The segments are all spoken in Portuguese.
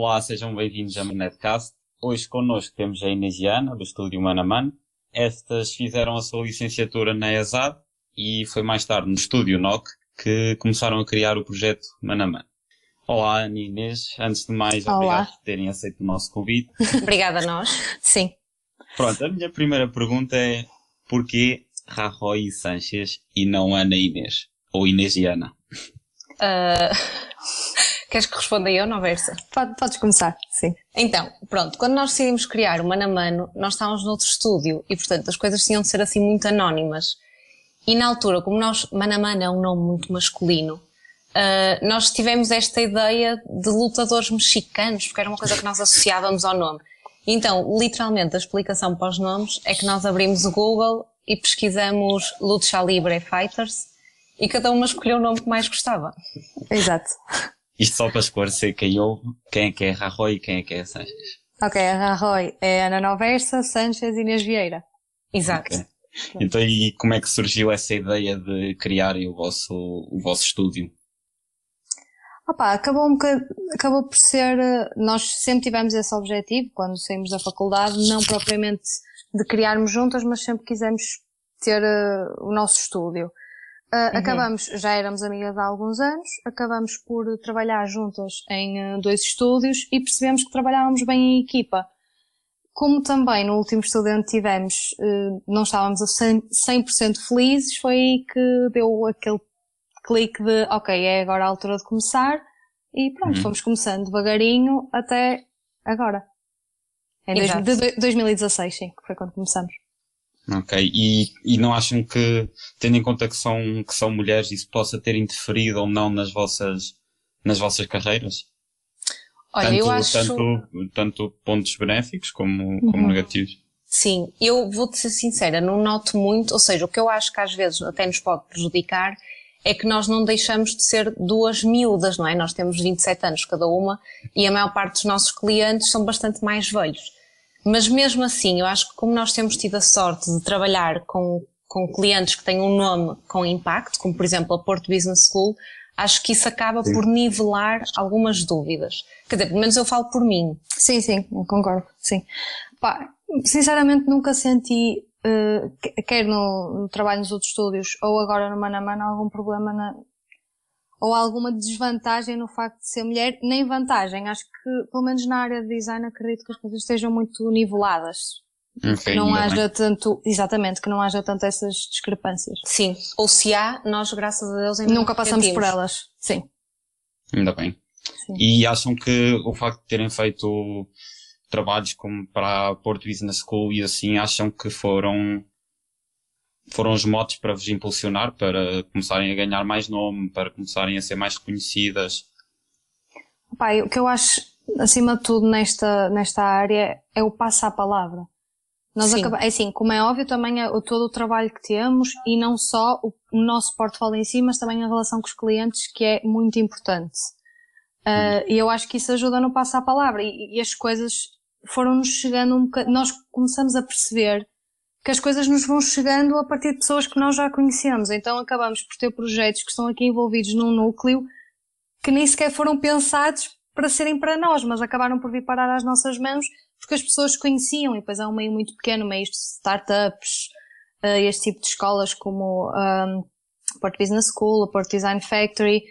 Olá, sejam bem-vindos a Netcast. Hoje connosco temos a Inês e a Ana, do estúdio Mano. Estas fizeram a sua licenciatura na ESAD e foi mais tarde no estúdio NOC que começaram a criar o projeto Mano. Olá, Ana Inês. Antes de mais, Olá. obrigado por terem aceito o nosso convite. Obrigada a nós. Sim. Pronto, a minha primeira pergunta é porquê Rajoy e Sanches e não Ana Inês? Ou Inês e Ana? Ah, Queres que responda eu, não versa? Pode- podes começar, sim. Então, pronto, quando nós decidimos criar o Mano a Mano, nós estávamos noutro estúdio e, portanto, as coisas tinham de ser assim muito anónimas. E na altura, como nós, Mano a Mano é um nome muito masculino, ah, nós tivemos esta ideia de lutadores mexicanos, porque era uma coisa que nós associávamos ao nome. Então, literalmente, a explicação para os nomes é que nós abrimos o Google e pesquisamos Lucha Libre Fighters e cada uma escolheu o nome que mais gostava. Exato. Isto só para esclarecer quem ouve, quem é que é Rajoy e quem é que é Sanches. Ok, a Rajoy é Ana Noversa, Sanchez e Inês Vieira. Exato. Ok. Então, e como é que surgiu essa ideia de criarem o vosso, o vosso estúdio? Opa, acabou um bocado, acabou por ser, eh, nós sempre tivemos esse objetivo quando saímos da faculdade, não propriamente de criarmos juntas, mas sempre quisemos ter eh, o nosso estúdio. Ah, Acabamos, já éramos amigas há alguns anos, acabamos por trabalhar juntas em eh, dois estúdios e percebemos que trabalhávamos bem em equipa. Como também no último estúdio onde tivemos, eh, não estávamos a 100%, 100% felizes, foi aí que deu aquele clique de, ok, é agora a altura de começar. E pronto, Uhum. fomos começando devagarinho até agora. Em dois, de dois- 2016, sim, que foi quando começamos. Ok, e, e não acham que, tendo em conta que são, que são mulheres, isso possa ter interferido ou não nas vossas, nas vossas carreiras? Olha, tanto, eu acho. tanto, tanto pontos benéficos como, como Uhum. negativos. Sim, eu vou-te ser sincera, não noto muito, ou seja, o que eu acho que às vezes até nos pode prejudicar é que nós não deixamos de ser duas miúdas, não é? Nós temos 27 anos cada uma e a maior parte dos nossos clientes são bastante mais velhos. Mas mesmo assim, eu acho que como nós temos tido a sorte de trabalhar com, com clientes que têm um nome com impacto, como por exemplo a Porto Business School, acho que isso acaba Sim. por nivelar algumas dúvidas. Quer dizer, pelo menos eu falo por mim. Sim, sim, eu concordo, sim. Pá, sinceramente nunca senti, que- quer no, no trabalho nos outros estúdios ou agora no Mano a Mano, algum problema na, ou alguma desvantagem no facto de ser mulher, nem vantagem. Acho que, pelo menos na área de design, acredito que as coisas estejam muito niveladas. Ok, que não haja bem. tanto, exatamente, que não haja tanto essas discrepâncias. Sim. Ou se há, nós, graças a Deus, ainda Nunca não passamos por elas. Sim. Ainda bem. Sim. E acham que o facto de terem feito trabalhos como para a Porto Business School e assim, acham que foram, foram os motos para vos impulsionar, para começarem a ganhar mais nome, para começarem a ser mais reconhecidas? Pá, o que eu acho, acima de tudo, nesta, nesta área é o passo à palavra. Nós Sim. acaba- é assim, como é óbvio, também é o, todo o trabalho que temos e não só o, o nosso portfólio em si, mas também a relação com os clientes, que é muito importante. Ah, E eu acho que isso ajuda no passo à palavra e, e as coisas foram-nos chegando um bocadinho, nós começamos a perceber que as coisas nos vão chegando a partir de pessoas que nós já conhecemos. Então acabamos por ter projetos que estão aqui envolvidos num núcleo que nem sequer foram pensados para serem para nós, mas acabaram por vir parar às nossas mãos porque as pessoas conheciam e depois é um meio muito pequeno, meio de startups, eh, este tipo de escolas como um, Port Business School, a Port Design Factory,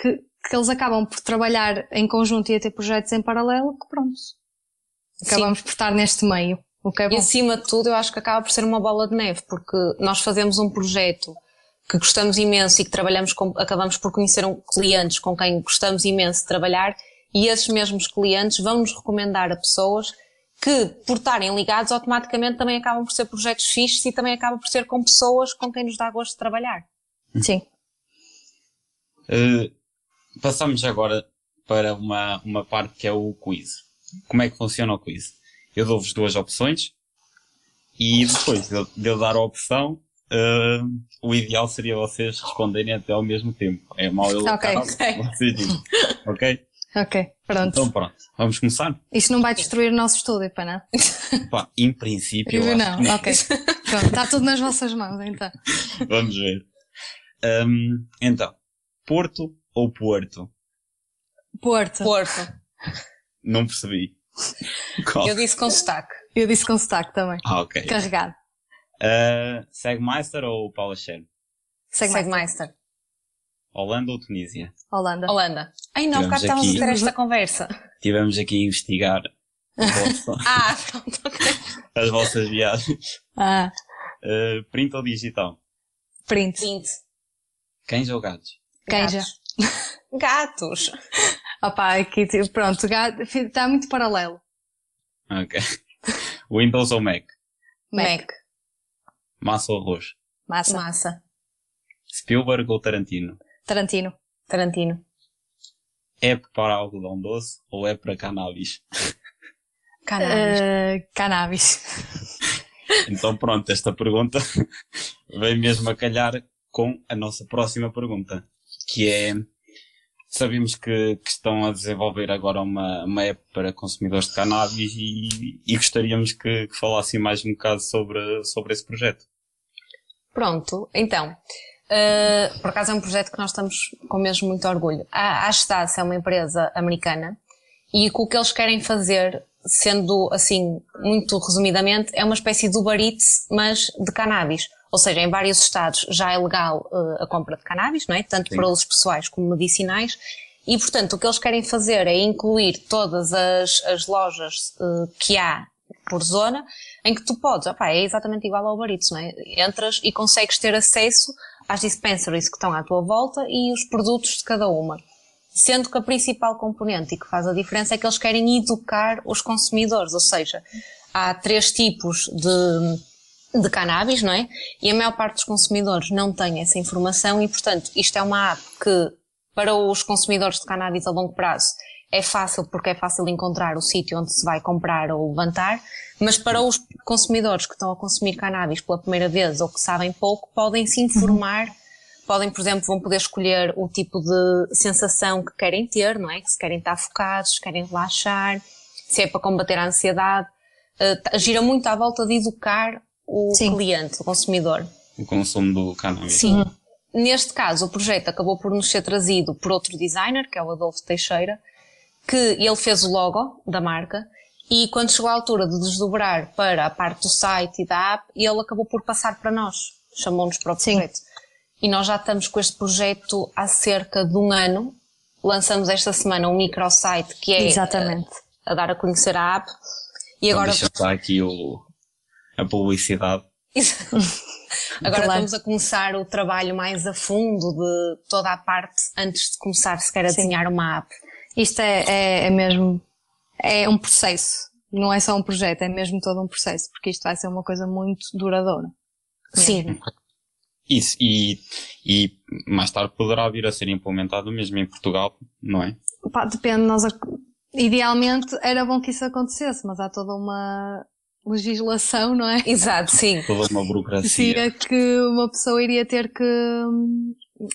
que, que eles acabam por trabalhar em conjunto e a ter projetos em paralelo, que pronto. Acabamos por estar neste meio, o que é bom. E acima de tudo, eu acho que acaba por ser uma bola de neve, porque nós fazemos um projeto que gostamos imenso e que trabalhamos com, acabamos por conhecer um, clientes com quem gostamos imenso de trabalhar e esses mesmos clientes vão nos recomendar a pessoas que, por estarem ligados, automaticamente também acabam por ser projetos fixos e também acaba por ser com pessoas com quem nos dá gosto de trabalhar. Sim. Uh, passamos agora para uma, uma parte que é o quiz. Como é que funciona o quiz? Eu dou-vos duas opções e depois de eu- de eu dar a opção, uh, o ideal seria vocês responderem até ao mesmo tempo. É mal eu Ok, ok. vocês dizem. Ok? Ok, pronto. Então pronto, vamos começar? Isto não vai destruir o nosso estúdio, para não? Pá, em princípio, eu Eu acho que não, ok. Pronto, está tudo nas vossas mãos, então. Vamos ver. Um, então, Porto ou Porto? Porto. Porto. Não percebi. Qual? Eu disse com sotaque. Eu disse com sotaque também. Ah, ok. Carregado. Uh, Segmeister ou Paula Scher? Segmeister. Holanda ou Tunísia? Holanda. Holanda. Ai não, cá estávamos a ter esta conversa. Tivemos aqui a investigar ah, pronto, ok. as vossas viagens. Ah. Uh, print ou digital? Print. Print. Cães ou gatos? Cães. Gatos. gatos. Opa, aqui, tipo, pronto, está muito paralelo. Ok. Windows ou Mac? Mac. Mac. Massa ou arroz? Massa. Massa. Spielberg ou Tarantino? Tarantino. Tarantino. É para algodão doce ou é para cannabis? Cannabis. Uh, cannabis. Então pronto, esta pergunta vem mesmo a calhar com a nossa próxima pergunta, que é sabemos que, que, estão a desenvolver agora uma, uma app para consumidores de cannabis e, e gostaríamos que, que falassem mais um bocado sobre, sobre esse projeto. Pronto, então, uh, por acaso é um projeto que nós estamos com mesmo muito orgulho. A Ashtas é uma empresa americana e o que eles querem fazer, sendo assim, muito resumidamente, é uma espécie de Uber Eats, mas de cannabis. Ou seja, em vários estados já é legal uh, a compra de cannabis, não é? Tanto Sim. para usos pessoais como medicinais. E, portanto, o que eles querem fazer é incluir todas as, as lojas uh, que há por zona, em que tu podes, opa, é exatamente igual ao Eats, não é? Entras e consegues ter acesso às dispensaries que estão à tua volta e os produtos de cada uma. Sendo que a principal componente e que faz a diferença é que eles querem educar os consumidores, ou seja, há três tipos de de cannabis, não é? E a maior parte dos consumidores não tem essa informação e, portanto, isto é uma app que, para os consumidores de cannabis a longo prazo, é fácil porque é fácil encontrar o sítio onde se vai comprar ou levantar, mas para os consumidores que estão a consumir cannabis pela primeira vez ou que sabem pouco, podem se informar, podem, por exemplo, vão poder escolher o tipo de sensação que querem ter, não é? Se querem estar focados, se querem relaxar, se é para combater a ansiedade. Uh, gira muito à volta de educar o Sim. cliente, o consumidor. O consumo do cannabis. Sim. Uhum. Neste caso, o projeto acabou por nos ser trazido por outro designer, que é o Adolfo Teixeira, que ele fez o logo da marca e quando chegou a altura de desdobrar para a parte do site e da app, ele acabou por passar para nós, chamou-nos para o projeto. Sim. E nós já estamos com este projeto há cerca de um ano. Lançamos esta semana um microsite que é Exatamente. A, a dar a conhecer a app. E então agora. Deixa eu aqui o, a publicidade. Agora claro. estamos a começar o trabalho mais a fundo de toda a parte antes de começar sequer a Sim. desenhar uma app. Isto é, é, é, mesmo, é um processo. Não é só um projeto, é mesmo todo um processo, porque isto vai ser uma coisa muito duradoura. Sim. Isso, e, e mais tarde poderá vir a ser implementado mesmo em Portugal, não é? Pá, depende, nós, idealmente era bom que isso acontecesse, mas há toda uma, legislação, não é? Exato, sim. Toda uma burocracia. Sim, é que uma pessoa iria ter que,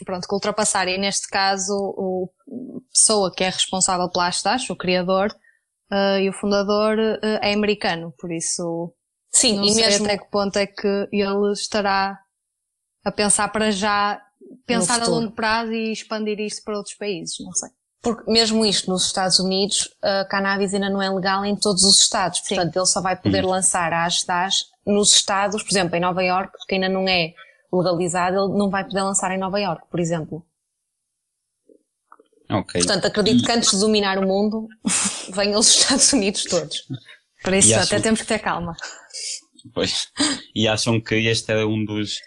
pronto, que ultrapassar. E neste caso, o, a pessoa que é responsável pela Astash, o criador uh, e o fundador, uh, é americano, por isso. Sim, não e sei mesmo... até que ponto é que ele estará a pensar para já, pensar a longo prazo e expandir isto para outros países, não sei. Porque mesmo isto nos Estados Unidos, a cannabis ainda não é legal em todos os estados. Portanto, Sim. ele só vai poder uhum. lançar a Astas nos estados, por exemplo, em Nova York, que ainda não é legalizado, ele não vai poder lançar em Nova York, por exemplo. Ok. Portanto, acredito que antes de dominar o mundo, venham os Estados Unidos todos. Por isso, acham... até temos que ter calma. Pois. E acham que este é um dos.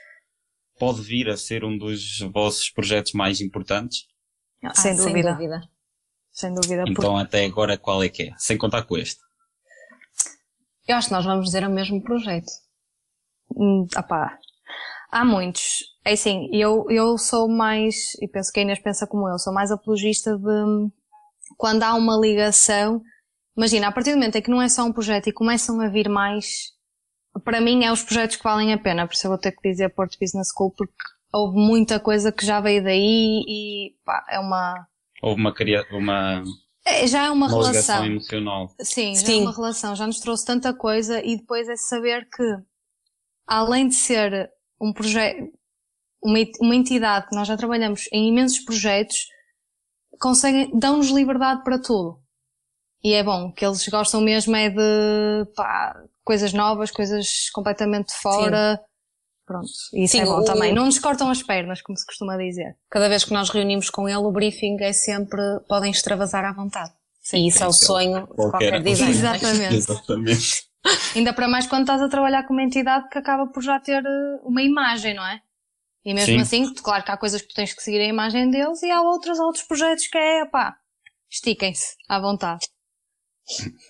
pode vir a ser um dos vossos projetos mais importantes? Ah, sem, dúvida. sem dúvida. Sem dúvida. Então, até agora, qual é que é? Sem contar com este. Eu acho que nós vamos dizer o mesmo projeto. Hum, opá. Há muitos. É assim, eu, eu sou mais, e penso que a Inês pensa como eu, sou mais apologista de quando há uma ligação. Imagina, a partir do momento em que não é só um projeto e começam a vir mais, para mim é os projetos que valem a pena, por isso eu vou ter que dizer Porto Business School, porque houve muita coisa que já veio daí e pá, é uma. Houve uma, uma é, já é uma, uma relação emocional. Sim, já é uma relação, já nos trouxe tanta coisa e depois é saber que, além de ser um projeto, uma, uma entidade que nós já trabalhamos em imensos projetos, conseguem, dão-nos liberdade para tudo. e é bom, que eles gostam mesmo é de pá, coisas novas, coisas completamente fora. Sim. Pronto, isso Sim, é bom o... também. Não nos cortam as pernas, como se costuma dizer. Cada vez que nós reunimos com ele, o briefing é sempre podem extravasar à vontade. Sim, e isso é o sonho de qualquer designer. Exatamente. Exatamente. Ainda para mais quando estás a trabalhar com uma entidade que acaba por já ter eh, uma imagem, não é? E mesmo Sim. assim, claro que há coisas que tu tens que seguir a imagem deles e há outros, outros projetos que é, pá, estiquem-se à vontade.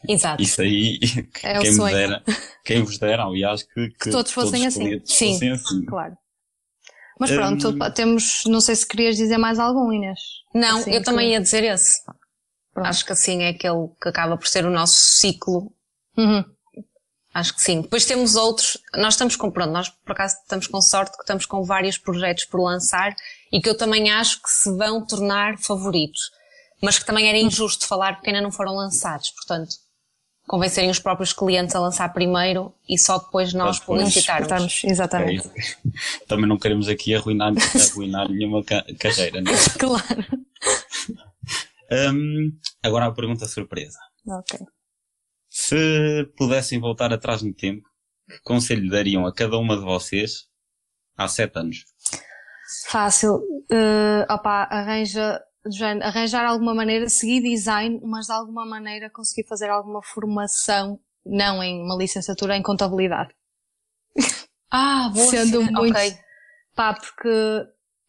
Exato. Isso aí, é quem, me dera, quem vos dera, aliás, que, que, que todos fossem todos assim. Sim, fossem assim. claro. Mas pronto, um... temos, não sei se querias dizer mais algum, Inês. Não, assim, eu que... também ia dizer esse. Pronto. Acho que assim é aquele que acaba por ser o nosso ciclo. Uhum. Acho que sim. Depois temos outros, nós estamos com, pronto, nós por acaso estamos com sorte que estamos com vários projetos por lançar e que eu também acho que se vão tornar favoritos mas que também era injusto falar porque ainda não foram lançados. Portanto, convencerem os próprios clientes a lançar primeiro e só depois nós publicitarmos. Exatamente. É também não queremos aqui arruinar, arruinar nenhuma carreira, não é? Claro. Um, agora a pergunta surpresa. Ok. Se pudessem voltar atrás no tempo, que conselho dariam a cada uma de vocês há sete anos? Fácil. Uh, opa, arranja género, arranjar alguma maneira, seguir design, mas de alguma maneira conseguir fazer alguma formação, não em uma licenciatura em contabilidade. Ah, boa Sendo muito, okay. pá, porque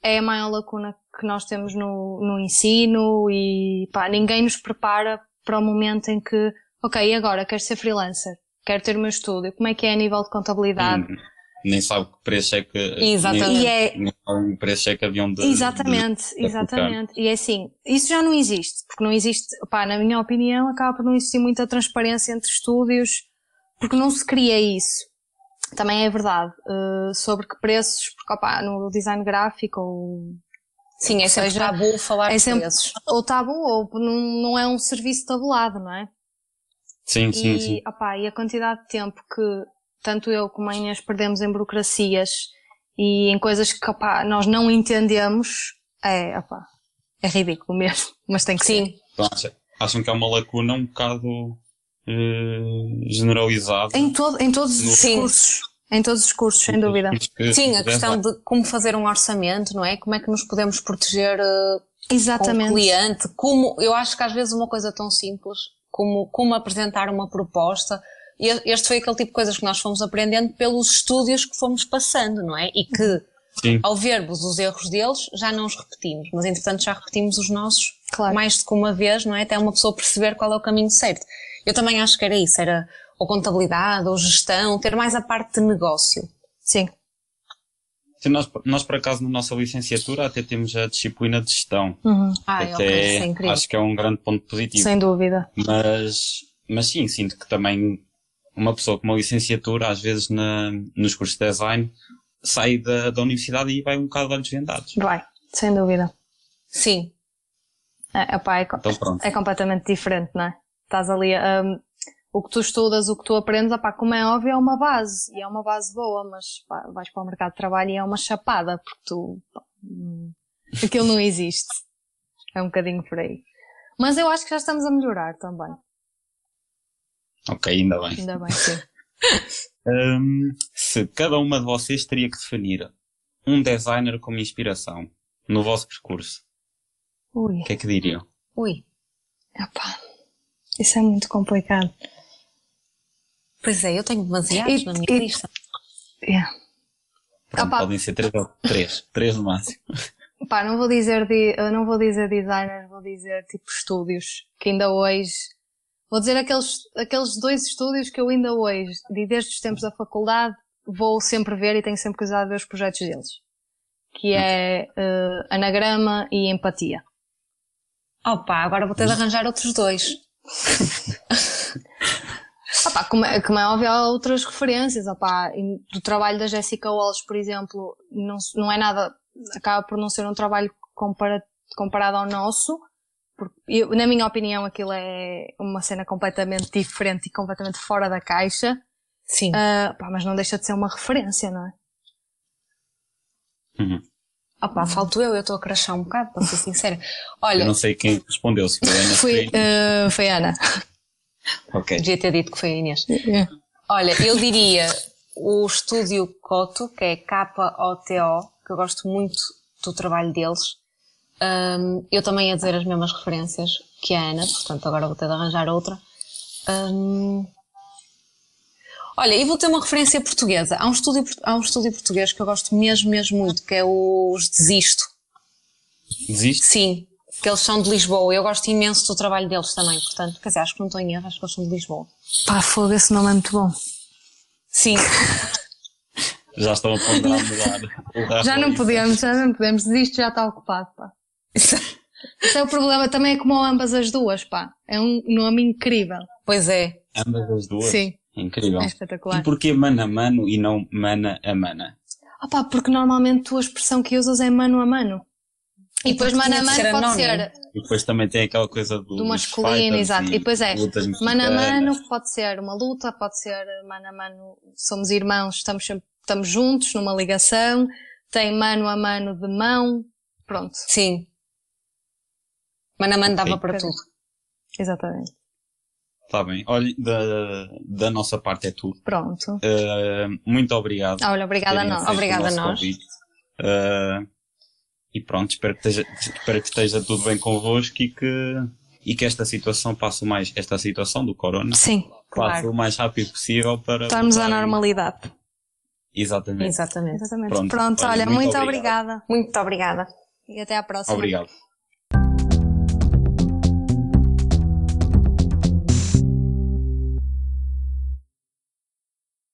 é a maior lacuna que nós temos no, no ensino e pá, ninguém nos prepara para o momento em que, ok, agora quero ser freelancer, quero ter o meu estúdio, como é que é a nível de contabilidade? Hum nem sabe que preço é que. Exatamente. Nem, é... nem sabe que preço é que haviam de. Exatamente, de, de exatamente. E é assim, isso já não existe, porque não existe, pá, na minha opinião, acaba por não existir muita transparência entre estúdios, porque não se cria isso. Também é verdade. Uh, sobre que preços, porque opá, no design gráfico ou. Sim, é sempre seja, tabu falar é sempre, preços. Ou tabu, ou não, não é um serviço tabulado, não é? Sim, sim, e, sim. Opá, e a quantidade de tempo que tanto eu como a Inês perdemos em burocracias e em coisas que opá, nós não entendemos, é, opá, é ridículo mesmo, mas tem que Sim. ser. Então, acham que é uma lacuna um bocado uh, generalizada? Em, todo, em todos os Sim. cursos. Em todos os cursos, sem dúvida. Sim, a questão de como fazer um orçamento, não é? Como é que nos podemos proteger uh, Exatamente. com o cliente? Como, eu acho que às vezes uma coisa tão simples como, como apresentar uma proposta, este foi aquele tipo de coisas que nós fomos aprendendo pelos estúdios que fomos passando, não é? E que, Sim. ao vermos os erros deles, já não os repetimos, mas entretanto já repetimos os nossos claro. mais do que uma vez, não é? Até uma pessoa perceber qual é o caminho certo. Eu também acho que era isso, era ou contabilidade, ou gestão, ter mais a parte de negócio. Sim. Sim, nós, nós, por acaso, na nossa licenciatura até temos a disciplina de gestão. Uhum. Ah, até okay, acho que é um grande ponto positivo. Sem dúvida. Mas, mas sim, sinto que também uma pessoa com uma licenciatura, às vezes na, nos cursos de design, sai da, da universidade e vai um bocado de olhos vendados. Vai, sem dúvida. Sim. É, opa, é, então, é completamente diferente, não é? Estás ali, um, o que tu estudas, o que tu aprendes, opa, como é óbvio, é uma base, e é uma base boa, mas pá, vais para o mercado de trabalho e é uma chapada, porque tu, pá, hum, aquilo não existe. É um bocadinho por aí. Mas eu acho que já estamos a melhorar também. Ok, ainda bem. Ainda bem, sim. um, se cada uma de vocês teria que definir um designer como inspiração no vosso percurso, Ui. o que é que diriam? Ui. Epá, isso é muito complicado. Pois é, eu tenho demasiados na minha e, lista. Yeah. Pronto, podem ser três ou três, três no máximo. Pá, não vou dizer, de, não vou dizer designer, vou dizer tipo estúdios, que ainda hoje Vou dizer aqueles, aqueles dois estúdios que eu ainda hoje, desde os tempos da faculdade, vou sempre ver e tenho sempre curiosidade de ver os projetos deles. Que é uh, anagrama e empatia. Opa, agora vou ter de arranjar outros dois. Opa, como, é, como é óbvio, há outras referências. Opa, do trabalho da Jessica Walsh, por exemplo, não, não é nada, acaba por não ser um trabalho compara, comparado ao nosso, porque eu, na minha opinião, aquilo é uma cena completamente diferente e completamente fora da caixa. Sim. Uh, pá, mas não deixa de ser uma referência, não é? Uhum. Opa, falto eu, eu estou a crachar um bocado, para ser sincera. Olha. Eu não sei quem respondeu, se foi a Ana. Foi, uh, foi a Ana. Ok. Devia ter dito que foi a Inês. Olha, eu diria o estúdio Coto, que é K-O-T-O, que eu gosto muito do trabalho deles. Um, eu também ia dizer as mesmas referências que a Ana, portanto agora vou ter de arranjar outra. Um, olha, e vou ter uma referência portuguesa. Há um, estúdio, há um estúdio português que eu gosto mesmo, mesmo muito, que é os Desisto. Desisto? Sim, que eles são de Lisboa. Eu gosto imenso do trabalho deles também, portanto, quer dizer, acho que não estou em erro, acho que eles são de Lisboa. Pá, fogo, esse nome é muito bom. Sim. já estão a ponderar mudar. Já não podemos, já não podemos. Isto já está ocupado, pá. Isso é o problema, também é como ambas as duas, pá. É um nome incrível. Pois é. Ambas as duas? Sim. Incrível. É espetacular. E porquê mano a mano e não mana a mana? Ah pá, porque normalmente a expressão que usas é mano a mano. E, depois mano a mano pode ser. E depois também tem aquela coisa do, do masculino, exato. E depois é mano a mano pode ser uma luta, pode ser mano a mano, somos irmãos, estamos sempre, estamos juntos numa ligação, tem mano a mano de mão, pronto. Sim. Mano a mano dava para tudo. Exatamente. Está bem. Olha, da, da nossa parte é tudo. Pronto. Uh, muito obrigado. Olha, obrigada a nós. Obrigada a nós. Uh, e pronto, espero que, esteja, espero que esteja tudo bem convosco e que, e que esta situação passe mais, esta situação do corona, Sim, passe claro. o mais rápido possível para estarmos à normalidade. Exatamente. Exatamente. Exatamente. Pronto, Pronto olha, olha, muito, muito obrigada. Muito obrigada. E até à próxima. Obrigado.